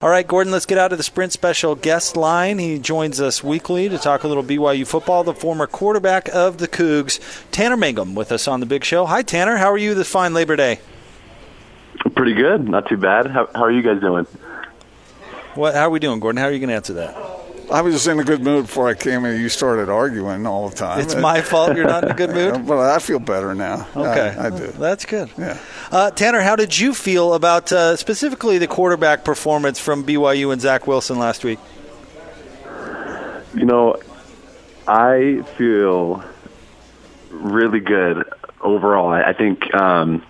All right, Gordon, let's get out of the Sprint Special guest line. He joins us weekly to talk a little BYU football. The former quarterback of the Cougs, Tanner Mangum, with us on the big show. Hi, Tanner. How are you this fine Labor Day? Pretty good. Not too bad. How, how are you guys doing? What, how are we doing, Gordon? How are you going to answer that? I was just in a good mood before I came in. You started arguing all the time. It's my fault you're not in a good mood? but I feel better now. Okay. I, I do. That's good. Yeah. Uh, Tanner, how did you feel about uh, specifically the quarterback performance from BYU and Zach Wilson last week? You know, I feel really good overall. I, I think um,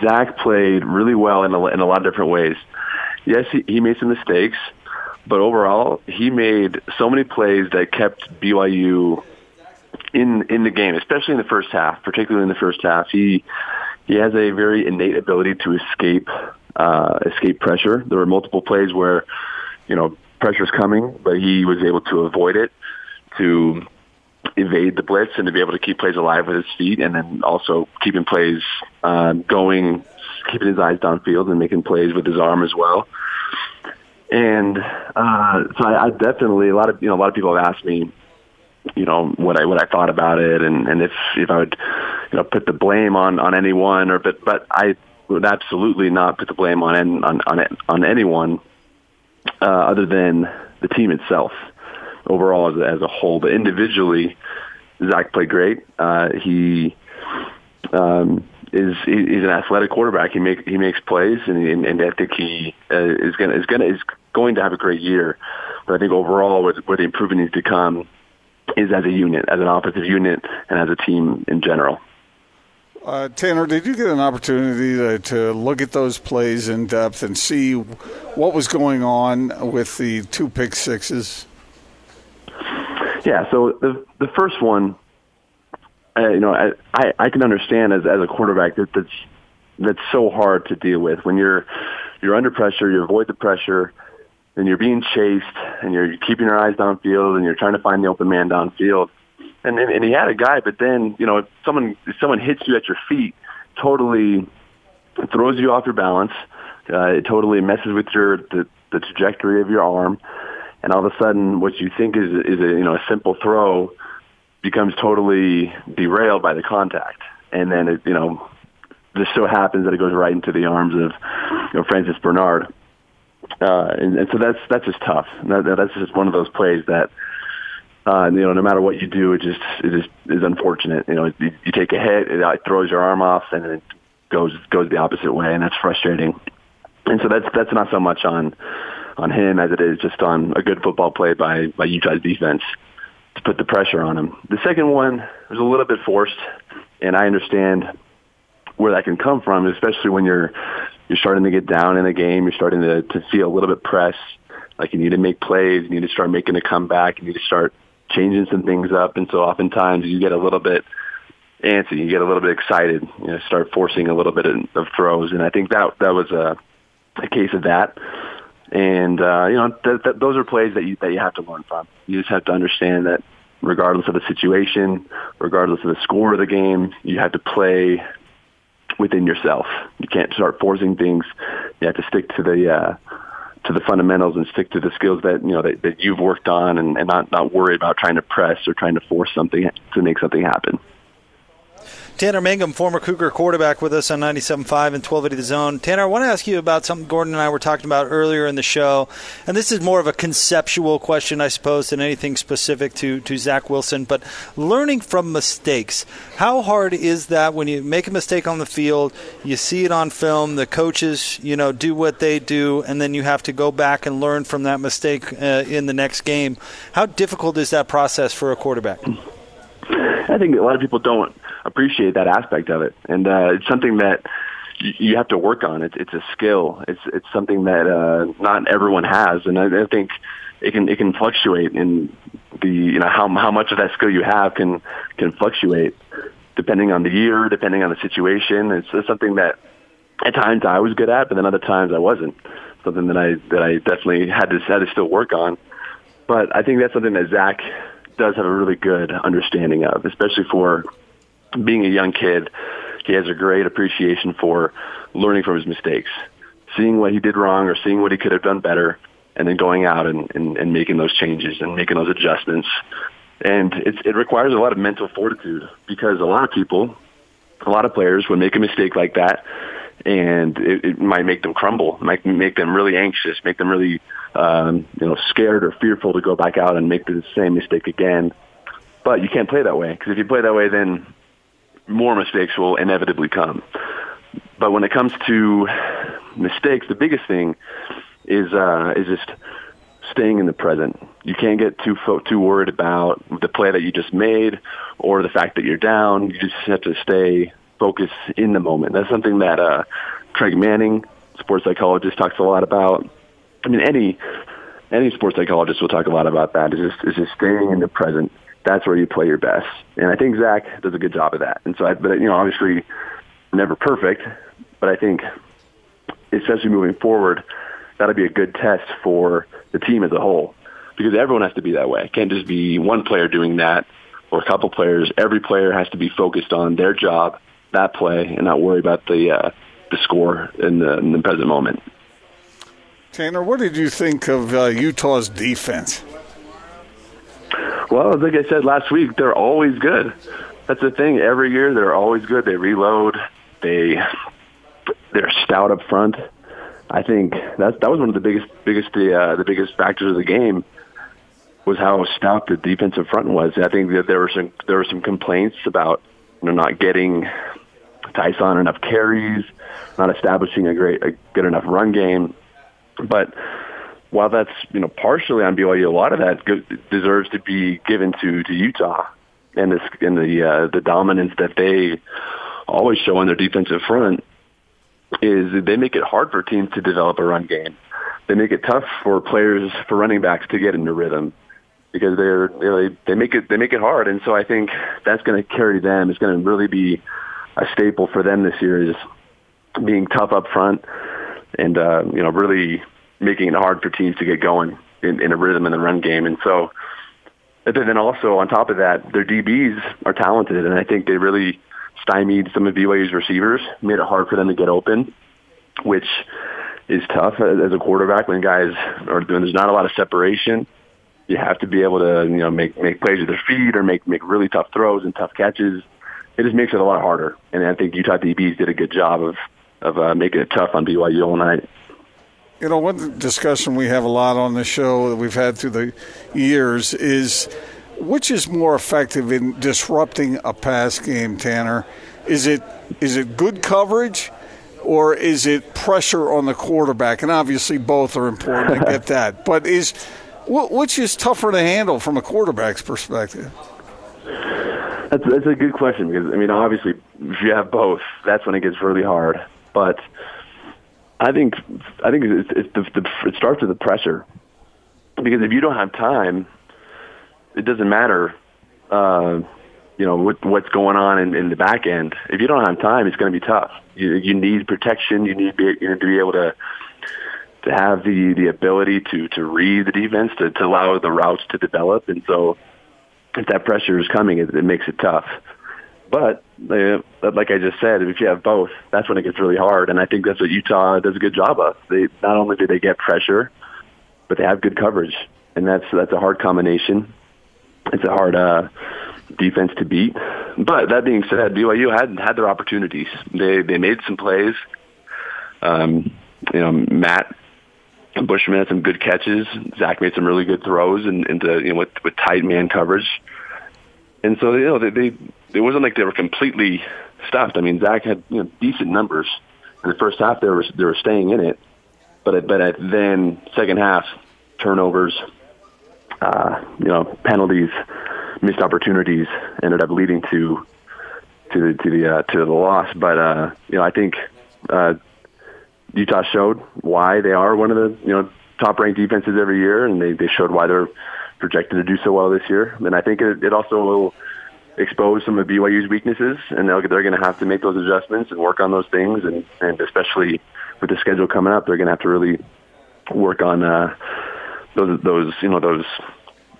Zach played really well in a, in a lot of different ways. Yes, he, he made some mistakes, but overall, he made so many plays that kept BYU in in the game, especially in the first half, particularly in the first half. He he has a very innate ability to escape uh, escape pressure. There were multiple plays where you know pressure's coming, but he was able to avoid it, to evade the blitz, and to be able to keep plays alive with his feet, and then also keeping plays uh, going, keeping his eyes downfield, and making plays with his arm as well. And uh, so I, I definitely a lot of you know a lot of people have asked me, you know, what I what I thought about it, and and if if I would, you know, put the blame on on anyone, or but but I would absolutely not put the blame on on on on anyone uh, other than the team itself overall as a, as a whole. But individually, Zach played great. Uh, he um, is he's an athletic quarterback. He make he makes plays, and and, and I think he uh, is gonna is gonna is going to have a great year. But I think overall, where, where the improvement needs to come is as a unit, as an offensive unit, and as a team in general. Uh, Tanner, did you get an opportunity to, to look at those plays in depth and see what was going on with the two pick sixes? Yeah. So the the first one, uh, you know, I, I I can understand as as a quarterback that that's that's so hard to deal with when you're you're under pressure, you avoid the pressure, and you're being chased, and you're keeping your eyes downfield, and you're trying to find the open man downfield. And and, he had a guy, but then you know if someone if someone hits you at your feet, totally throws you off your balance. Uh, it totally messes with your the, the trajectory of your arm, and all of a sudden, what you think is is a you know a simple throw becomes totally derailed by the contact, and then it you know just so happens that it goes right into the arms of you know Francis Bernard. Uh, and, and so that's that's just tough. That, that's just one of those plays that uh, you know no matter what you do, it just it just is unfortunate. You know, you, you take a hit, it throws your arm off, and it goes goes the opposite way, and that's frustrating. And so that's that's not so much on on him as it is just on a good football play by by Utah's defense to put the pressure on him. The second one was a little bit forced, and I understand where that can come from, especially when you're you're starting to get down in a game, you're starting to to feel a little bit pressed, like you need to make plays, you need to start making a comeback, you need to start changing some things up, and so oftentimes you get a little bit antsy, you get a little bit excited, you know, start forcing a little bit of, throws, and I think that that was a a case of that. And uh, you know, th- th- those are plays that you that you have to learn from. You just have to understand that regardless of the situation, regardless of the score of the game, you have to play within yourself. You can't start forcing things. You have to stick to the uh, to the fundamentals and stick to the skills that you know that, that you've worked on, and, and not not worry about trying to press or trying to force something to make something happen. Tanner Mangum, former Cougar quarterback, with us on 97.5 and 1280 The Zone. Tanner, I want to ask you about something Gordon and I were talking about earlier in the show. And this is more of a conceptual question, I suppose, than anything specific to, to Zach Wilson. But learning from mistakes. How hard is that when you make a mistake on the field, you see it on film, the coaches, you know, do what they do, and then you have to go back and learn from that mistake uh, in the next game. How difficult is that process for a quarterback? I think a lot of people don't appreciate that aspect of it, and uh, it's something that you have to work on. It's it's a skill. It's it's something that uh, not everyone has, and I, I think it can it can fluctuate in the you know how how much of that skill you have can can fluctuate depending on the year, depending on the situation. It's, it's something that at times I was good at, but then other times I wasn't. Something that I that I definitely had to had to still work on. But I think that's something that Zach does have a really good understanding of, especially for being a young kid, he has a great appreciation for learning from his mistakes. seeing what he did wrong or seeing what he could have done better, and then going out and, and, and making those changes and making those adjustments. And it's, it requires a lot of mental fortitude because a lot of people, a lot of players would make a mistake like that and it, it might make them crumble, might make them really anxious, make them really, um, you know, scared or fearful to go back out and make the same mistake again. But you can't play that way because if you play that way, then more mistakes will inevitably come. But when it comes to mistakes, the biggest thing is uh, is just staying in the present. You can't get too fo- too worried about the play that you just made or the fact that you're down. You just have to stay focused in the moment. That's something that uh, Craig Manning, sports psychologist, talks a lot about. I mean, any any sports psychologist will talk a lot about that. Is just is just staying in the present. That's where you play your best, and I think Zach does a good job of that. And so, I, but you know, obviously, never perfect, but I think, especially moving forward, that'll be a good test for the team as a whole because everyone has to be that way. It can't just be one player doing that or a couple players. Every player has to be focused on their job, that play, and not worry about the uh, the score in the, in the present moment. Tanner, what did you think of uh, Utah's defense? Well, like I said last week, they're always good. That's the thing. Every year, they're always good. They reload. They they're stout up front. I think that that was one of the biggest biggest the uh, the biggest factors of the game was how stout the defensive front was. I think that there were some there were some complaints about you know not getting Ty'Son enough carries, not establishing a great a good enough run game. But while that's you know partially on BYU, a lot of that deserves to be given to to Utah and this and the uh, the dominance that they always show on their defensive front is they make it hard for teams to develop a run game. They make it tough for players for running backs to get into rhythm because they're they they make it they make it hard, and so I think that's going to carry them. It's going to really be a staple for them this year is being tough up front and uh, you know really making it hard for teams to get going in, in a rhythm in the run game. And so, and then also on top of that, their DBs are talented, and I think they really stymied some of BYU's receivers, made it hard for them to get open, which is tough as a quarterback when guys are doing. There's not a lot of separation. You have to be able to you know make make plays with their feet or make make really tough throws and tough catches. It just makes it a lot harder, and I think Utah DBs did a good job of of uh, making it tough on BYU all night. You know, one discussion we have a lot on the show that we've had through the years is which is more effective in disrupting a pass game, Tanner? Is it is it good coverage or is it pressure on the quarterback? And obviously both are important. I get that. But is which is tougher to handle from a quarterback's perspective? That's, that's a good question because I mean, obviously, if you have both, that's when it gets really hard. But I think I think it's, it's the, the, it starts with the pressure because if you don't have time, it doesn't matter. Uh, you know what, what's going on in, in the back end. If you don't have time, it's going to be tough. You, you need protection. You need be, you know, to be able to to have the the ability to to read the defense to, to allow the routes to develop. And so, if that pressure is coming, it, it makes it tough. But uh, like I just said, if you have both, that's when it gets really hard. And I think that's what Utah does a good job of. They not only do they get pressure, but they have good coverage, and that's that's a hard combination. It's a hard uh, defense to beat. But that being said, BYU had had their opportunities. They they made some plays. Um, you know, Matt Bushman had some good catches. Zach made some really good throws and into you know with with tight man coverage. And so you know they, they it wasn't like they were completely stuffed. I mean, Zach had you know decent numbers in the first half. They were they were staying in it, but but at then second half turnovers, uh, you know penalties, missed opportunities ended up leading to to the to the uh, to the loss. But uh, you know I think uh, Utah showed why they are one of the you know top ranked defenses every year, and they they showed why they're projected to do so well this year. And I think it, it also will expose some of BYU's weaknesses, and they're, they're going to have to make those adjustments and work on those things, and, and especially with the schedule coming up, they're going to have to really work on uh, those those you know those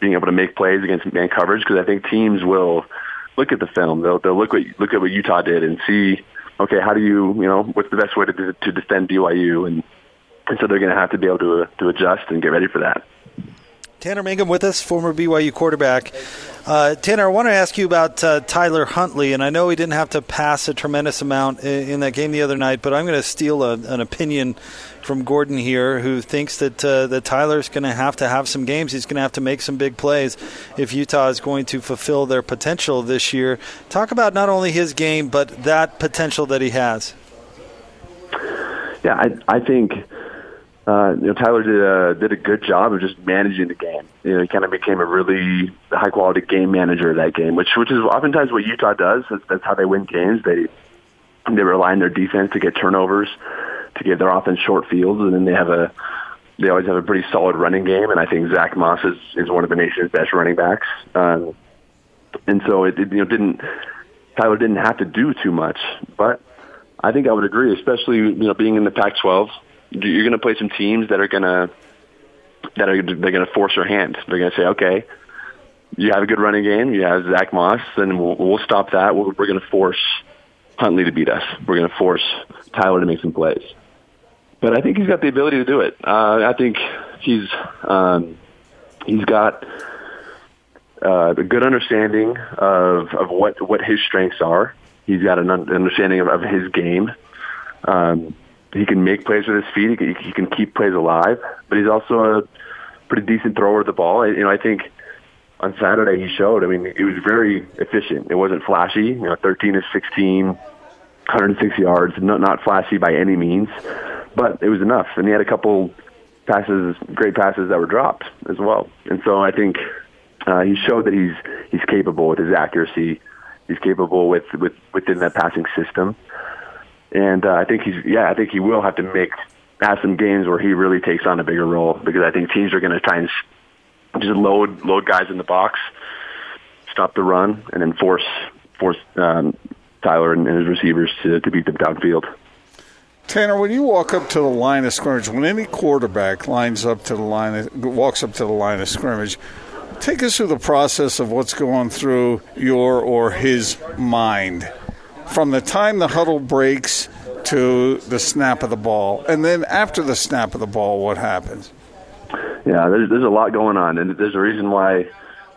being able to make plays against man coverage because I think teams will look at the film. They'll they'll look what look at what Utah did and see okay how do you you know what's the best way to to defend BYU and and so they're going to have to be able to to adjust and get ready for that. Tanner Mangum with us, former BYU quarterback. Uh, Tanner, I want to ask you about uh, Tyler Huntley, and I know he didn't have to pass a tremendous amount in, in that game the other night, but I'm going to steal a, an opinion from Gordon here, who thinks that uh, that Tyler's going to have to have some games. He's going to have to make some big plays if Utah is going to fulfill their potential this year. Talk about not only his game, but that potential that he has. Yeah, I, I think uh, you know, Tyler did a did a good job of just managing the game. You know, he kind of became a really high quality game manager that game, which which is oftentimes what Utah does. That's, that's how they win games. They they rely on their defense to get turnovers, to give their offense short fields, and then they have a they always have a pretty solid running game. And I think Zach Moss is is one of the nation's best running backs. Um, and so it, it you know didn't Tyler didn't have to do too much, but I think I would agree, especially you know being in the Pac-12 you're going to play some teams that are going to that are they're going to force your hand. They're going to say, okay, you have a good running game. You have Zach Moss, and we'll, we'll stop that. We're, we're going to force Huntley to beat us. We're going to force Tyler to make some plays. But I think he's got the ability to do it. Uh, I think he's um, he's got uh, a good understanding of of what what his strengths are. He's got an understanding of, of his game. Um, he can make plays with his feet. He can, he can keep plays alive, but he's also a pretty decent thrower of the ball. You know, I think on Saturday he showed. I mean, he was very efficient. It wasn't flashy. You know, 13 to 16, 106 yards. Not not flashy by any means, but it was enough. And he had a couple passes, great passes that were dropped as well. And so I think uh, he showed that he's he's capable with his accuracy. He's capable with with within that passing system and uh, I think he's yeah, I think he will have to make have some games where he really takes on a bigger role because I think teams are going to try and just load load guys in the box, stop the run, and then force force um, Tyler and, and his receivers to, to beat them downfield. Tanner, when you walk up to the line of scrimmage, when any quarterback lines up to the line, walks up to the line of scrimmage, take us through the process of what's going through your or his mind from the time the huddle breaks to the snap of the ball, and then after the snap of the ball, what happens? Yeah, there's there's a lot going on, and there's a reason why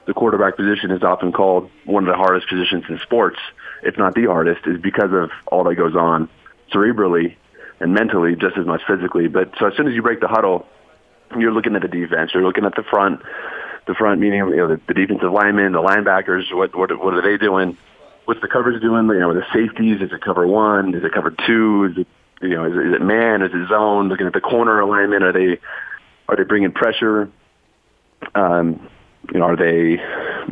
the quarterback position is often called one of the hardest positions in sports, if not the hardest, is because of all that goes on cerebrally and mentally, just as much physically. But so as soon as you break the huddle, you're looking at the defense, you're looking at the front, the front meaning you know the, the defensive linemen, the linebackers, what what what are they doing? What's the coverage doing? You know, with the safeties. Is it cover one? Is it cover two? Is it you know, is it, is it man? Is it zone? Looking at the corner alignment. Are they are they bringing pressure? Um, you know, are they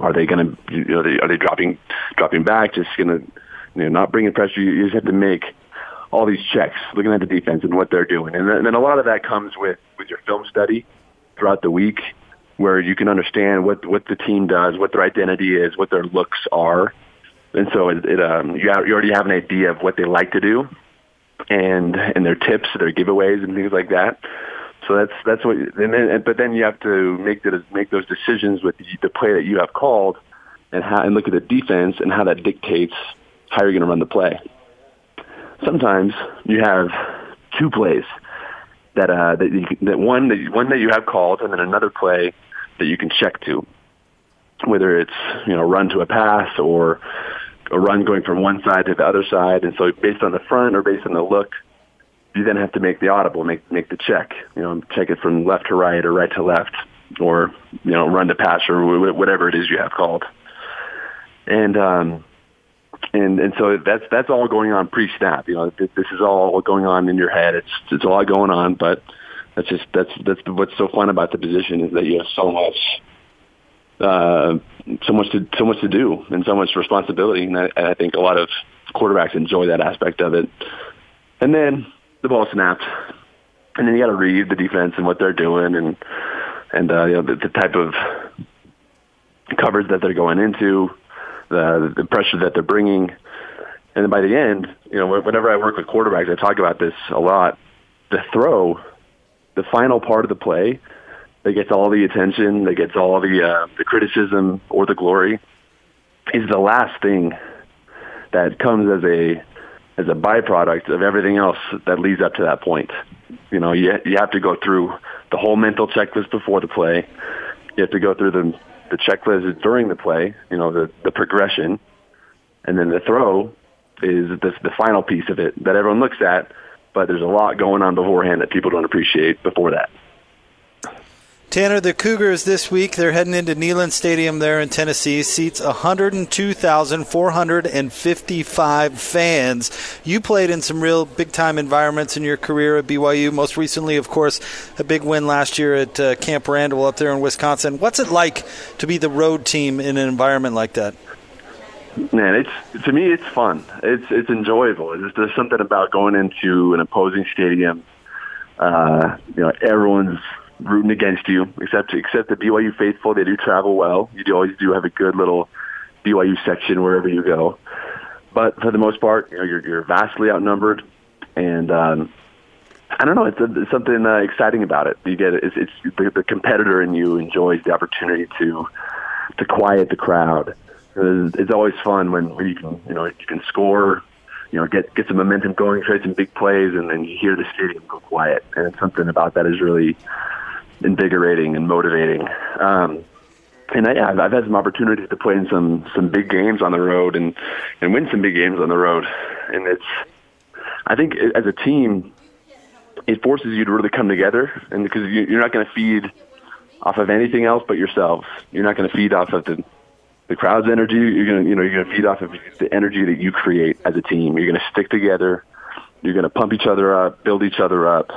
are they going to you know are they, are they dropping dropping back? Just going to you know not bringing pressure. You, you just have to make all these checks, looking at the defense and what they're doing, and then, and then a lot of that comes with with your film study throughout the week, where you can understand what what the team does, what their identity is, what their looks are, and so it, it um, you, have, you already have an idea of what they like to do, and and their tips, their giveaways, and things like that. So that's that's what. And then, but then you have to make the make those decisions with the, the play that you have called, and how and look at the defense and how that dictates how you're going to run the play. Sometimes you have two plays that uh, that, you, that one that one that you have called, and then another play that you can check to, whether it's you know run to a pass or a run going from one side to the other side. And so based on the front or based on the look, you then have to make the audible, make make the check. You know, check it from left to right or right to left, or you know, run to pass or whatever it is you have called. And um, and and so that's that's all going on pre-snap. You know, this is all going on in your head. It's it's all going on, but that's just that's that's what's so fun about the position is that you have so much uh, so much to so much to do and so much responsibility, and I, and I think a lot of quarterbacks enjoy that aspect of it. And then the ball snapped, and then you got to read the defense and what they're doing, and and uh, you know the, the type of coverage that they're going into, the the pressure that they're bringing, and then by the end, you know, whenever I work with quarterbacks, I talk about this a lot. The throw, the final part of the play that gets all the attention, that gets all the uh, the criticism or the glory, is the last thing that comes as a as a byproduct of everything else that leads up to that point. You know, you you have to go through the whole mental checklist before the play. You have to go through the the checklist during the play. You know, the the progression, and then the throw is the the final piece of it that everyone looks at. But there's a lot going on beforehand that people don't appreciate before that. Tanner, the Cougars this week, they're heading into Neyland Stadium there in Tennessee, seats 102,455 fans. You played in some real big time environments in your career at BYU, most recently, of course, a big win last year at uh, Camp Randall up there in Wisconsin. What's it like to be the road team in an environment like that? Man, it's to me, it's fun. It's it's enjoyable. There's, there's something about going into an opposing stadium. Uh, you know, everyone's rooting against you, except except the BYU faithful. They do travel well. You do always do have a good little BYU section wherever you go. But for the most part, you know, you're, you're vastly outnumbered, and um, I don't know. It's, a, it's something uh, exciting about it. You get it. It's, it's the, the competitor in you enjoys the opportunity to to quiet the crowd. It's always fun when, when you can you know you can score you know, get get some momentum going, create some big plays, and then you hear the stadium go quiet. And something about that is really invigorating and motivating. Um, and I, I've, I've had some opportunities to play in some some big games on the road and and win some big games on the road. And it's, I think as a team, it forces you to really come together, and because you, you're not going to feed off of anything else but yourselves. You're not going to feed off of the the crowd's energy. You're gonna you know you're gonna feed off of the energy that you create as a team. You're gonna stick together. You're gonna pump each other up, build each other up,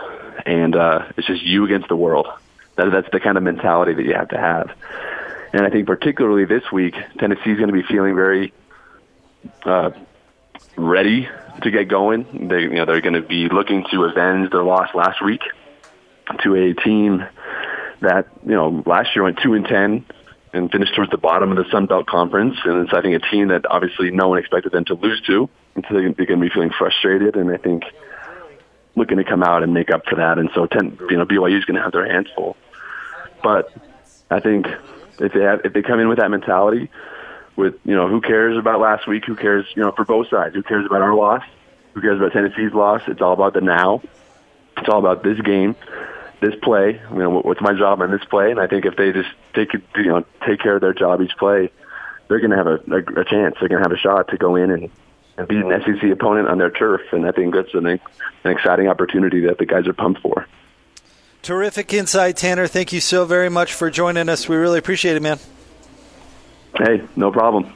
and uh, it's just you against the world. That, that's the kind of mentality that you have to have. And I think particularly this week, Tennessee's going to be feeling very uh, ready to get going. They, you know, they're going to be looking to avenge their loss last week to a team that you know last year went two and ten and finished towards the bottom of the Sun Belt Conference. And it's I think a team that obviously no one expected them to lose to, and so they're going to be feeling frustrated. And I think looking to come out and make up for that. And so, ten, you know, BYU is going to have their hands full. But I think if they have, if they come in with that mentality, with you know who cares about last week, who cares you know for both sides, who cares about our loss, who cares about Tennessee's loss? It's all about the now. It's all about this game, this play. You know what's my job on this play, and I think if they just take you know take care of their job each play, they're going to have a, a, a chance. They're going to have a shot to go in and and beat an SEC opponent on their turf, and I think that's an, an exciting opportunity that the guys are pumped for. Terrific insight, Tanner. Thank you so very much for joining us. We really appreciate it, man. Hey, no problem.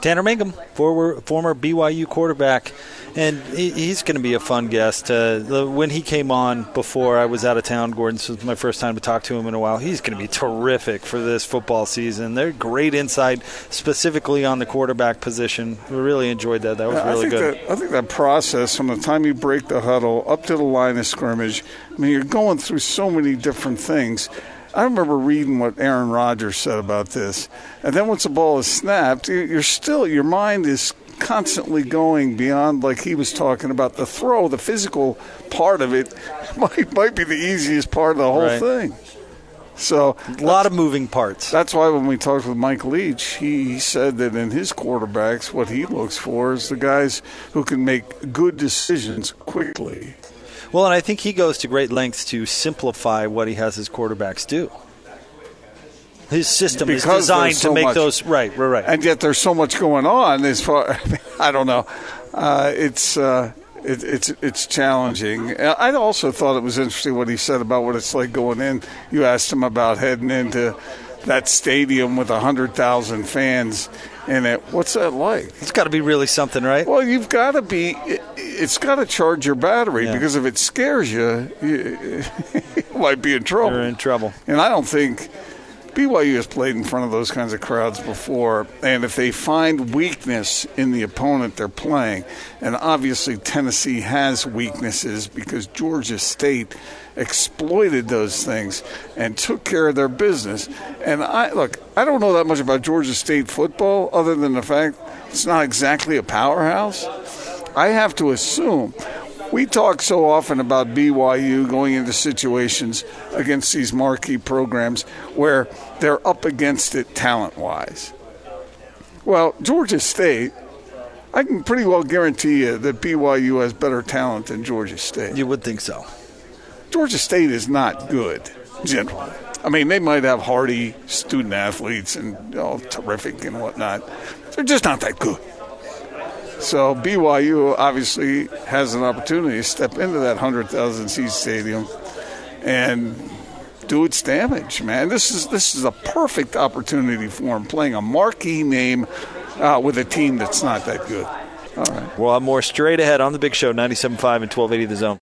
Tanner Mangum, former, former BYU quarterback, and he, he's going to be a fun guest. Uh, when he came on before I was out of town, Gordon, this was my first time to talk to him in a while. He's going to be terrific for this football season. They're great insight, specifically on the quarterback position. We really enjoyed that. That was really I good. That, I think that process from the time you break the huddle up to the line of scrimmage, I mean, you're going through so many different things I remember reading what Aaron Rodgers said about this. And then once the ball is snapped, you're still, your mind is constantly going beyond, like he was talking about, the throw, the physical part of it might, might be the easiest part of the whole right. thing. So a lot of moving parts. That's why when we talked with Mike Leach, he said that in his quarterbacks, what he looks for is the guys who can make good decisions quickly. Well, and I think he goes to great lengths to simplify what he has his quarterbacks do. His system because is designed so to make much, those right, right, right. And yet there's so much going on. As far, I don't know, uh, it's. Uh, it, it's it's challenging. I also thought it was interesting what he said about what it's like going in. You asked him about heading into that stadium with hundred thousand fans in it. What's that like? It's got to be really something, right? Well, you've got to be. It, has got to charge your battery yeah. because if it scares you, you, you might be in trouble. You're in trouble. And I don't think BYU has played in front of those kinds of crowds before, and if they find weakness in the opponent they're playing, and obviously Tennessee has weaknesses because Georgia State exploited those things and took care of their business. And I look, I don't know that much about Georgia State football other than the fact it's not exactly a powerhouse. I have to assume we talk so often about BYU going into situations against these marquee programs where they're up against it talent wise. Well, Georgia State I can pretty well guarantee you that BYU has better talent than Georgia State. You would think so. Georgia State is not good, generally. I mean, they might have hardy student athletes and you know, terrific and whatnot. They're just not that good. So BYU obviously has an opportunity to step into that 100,000 seat stadium and do its damage, man. This is this is a perfect opportunity for him playing a marquee name uh, with a team that's not that good. All right. We'll have more straight ahead on the Big Show, 97.5 and 1280 The Zone.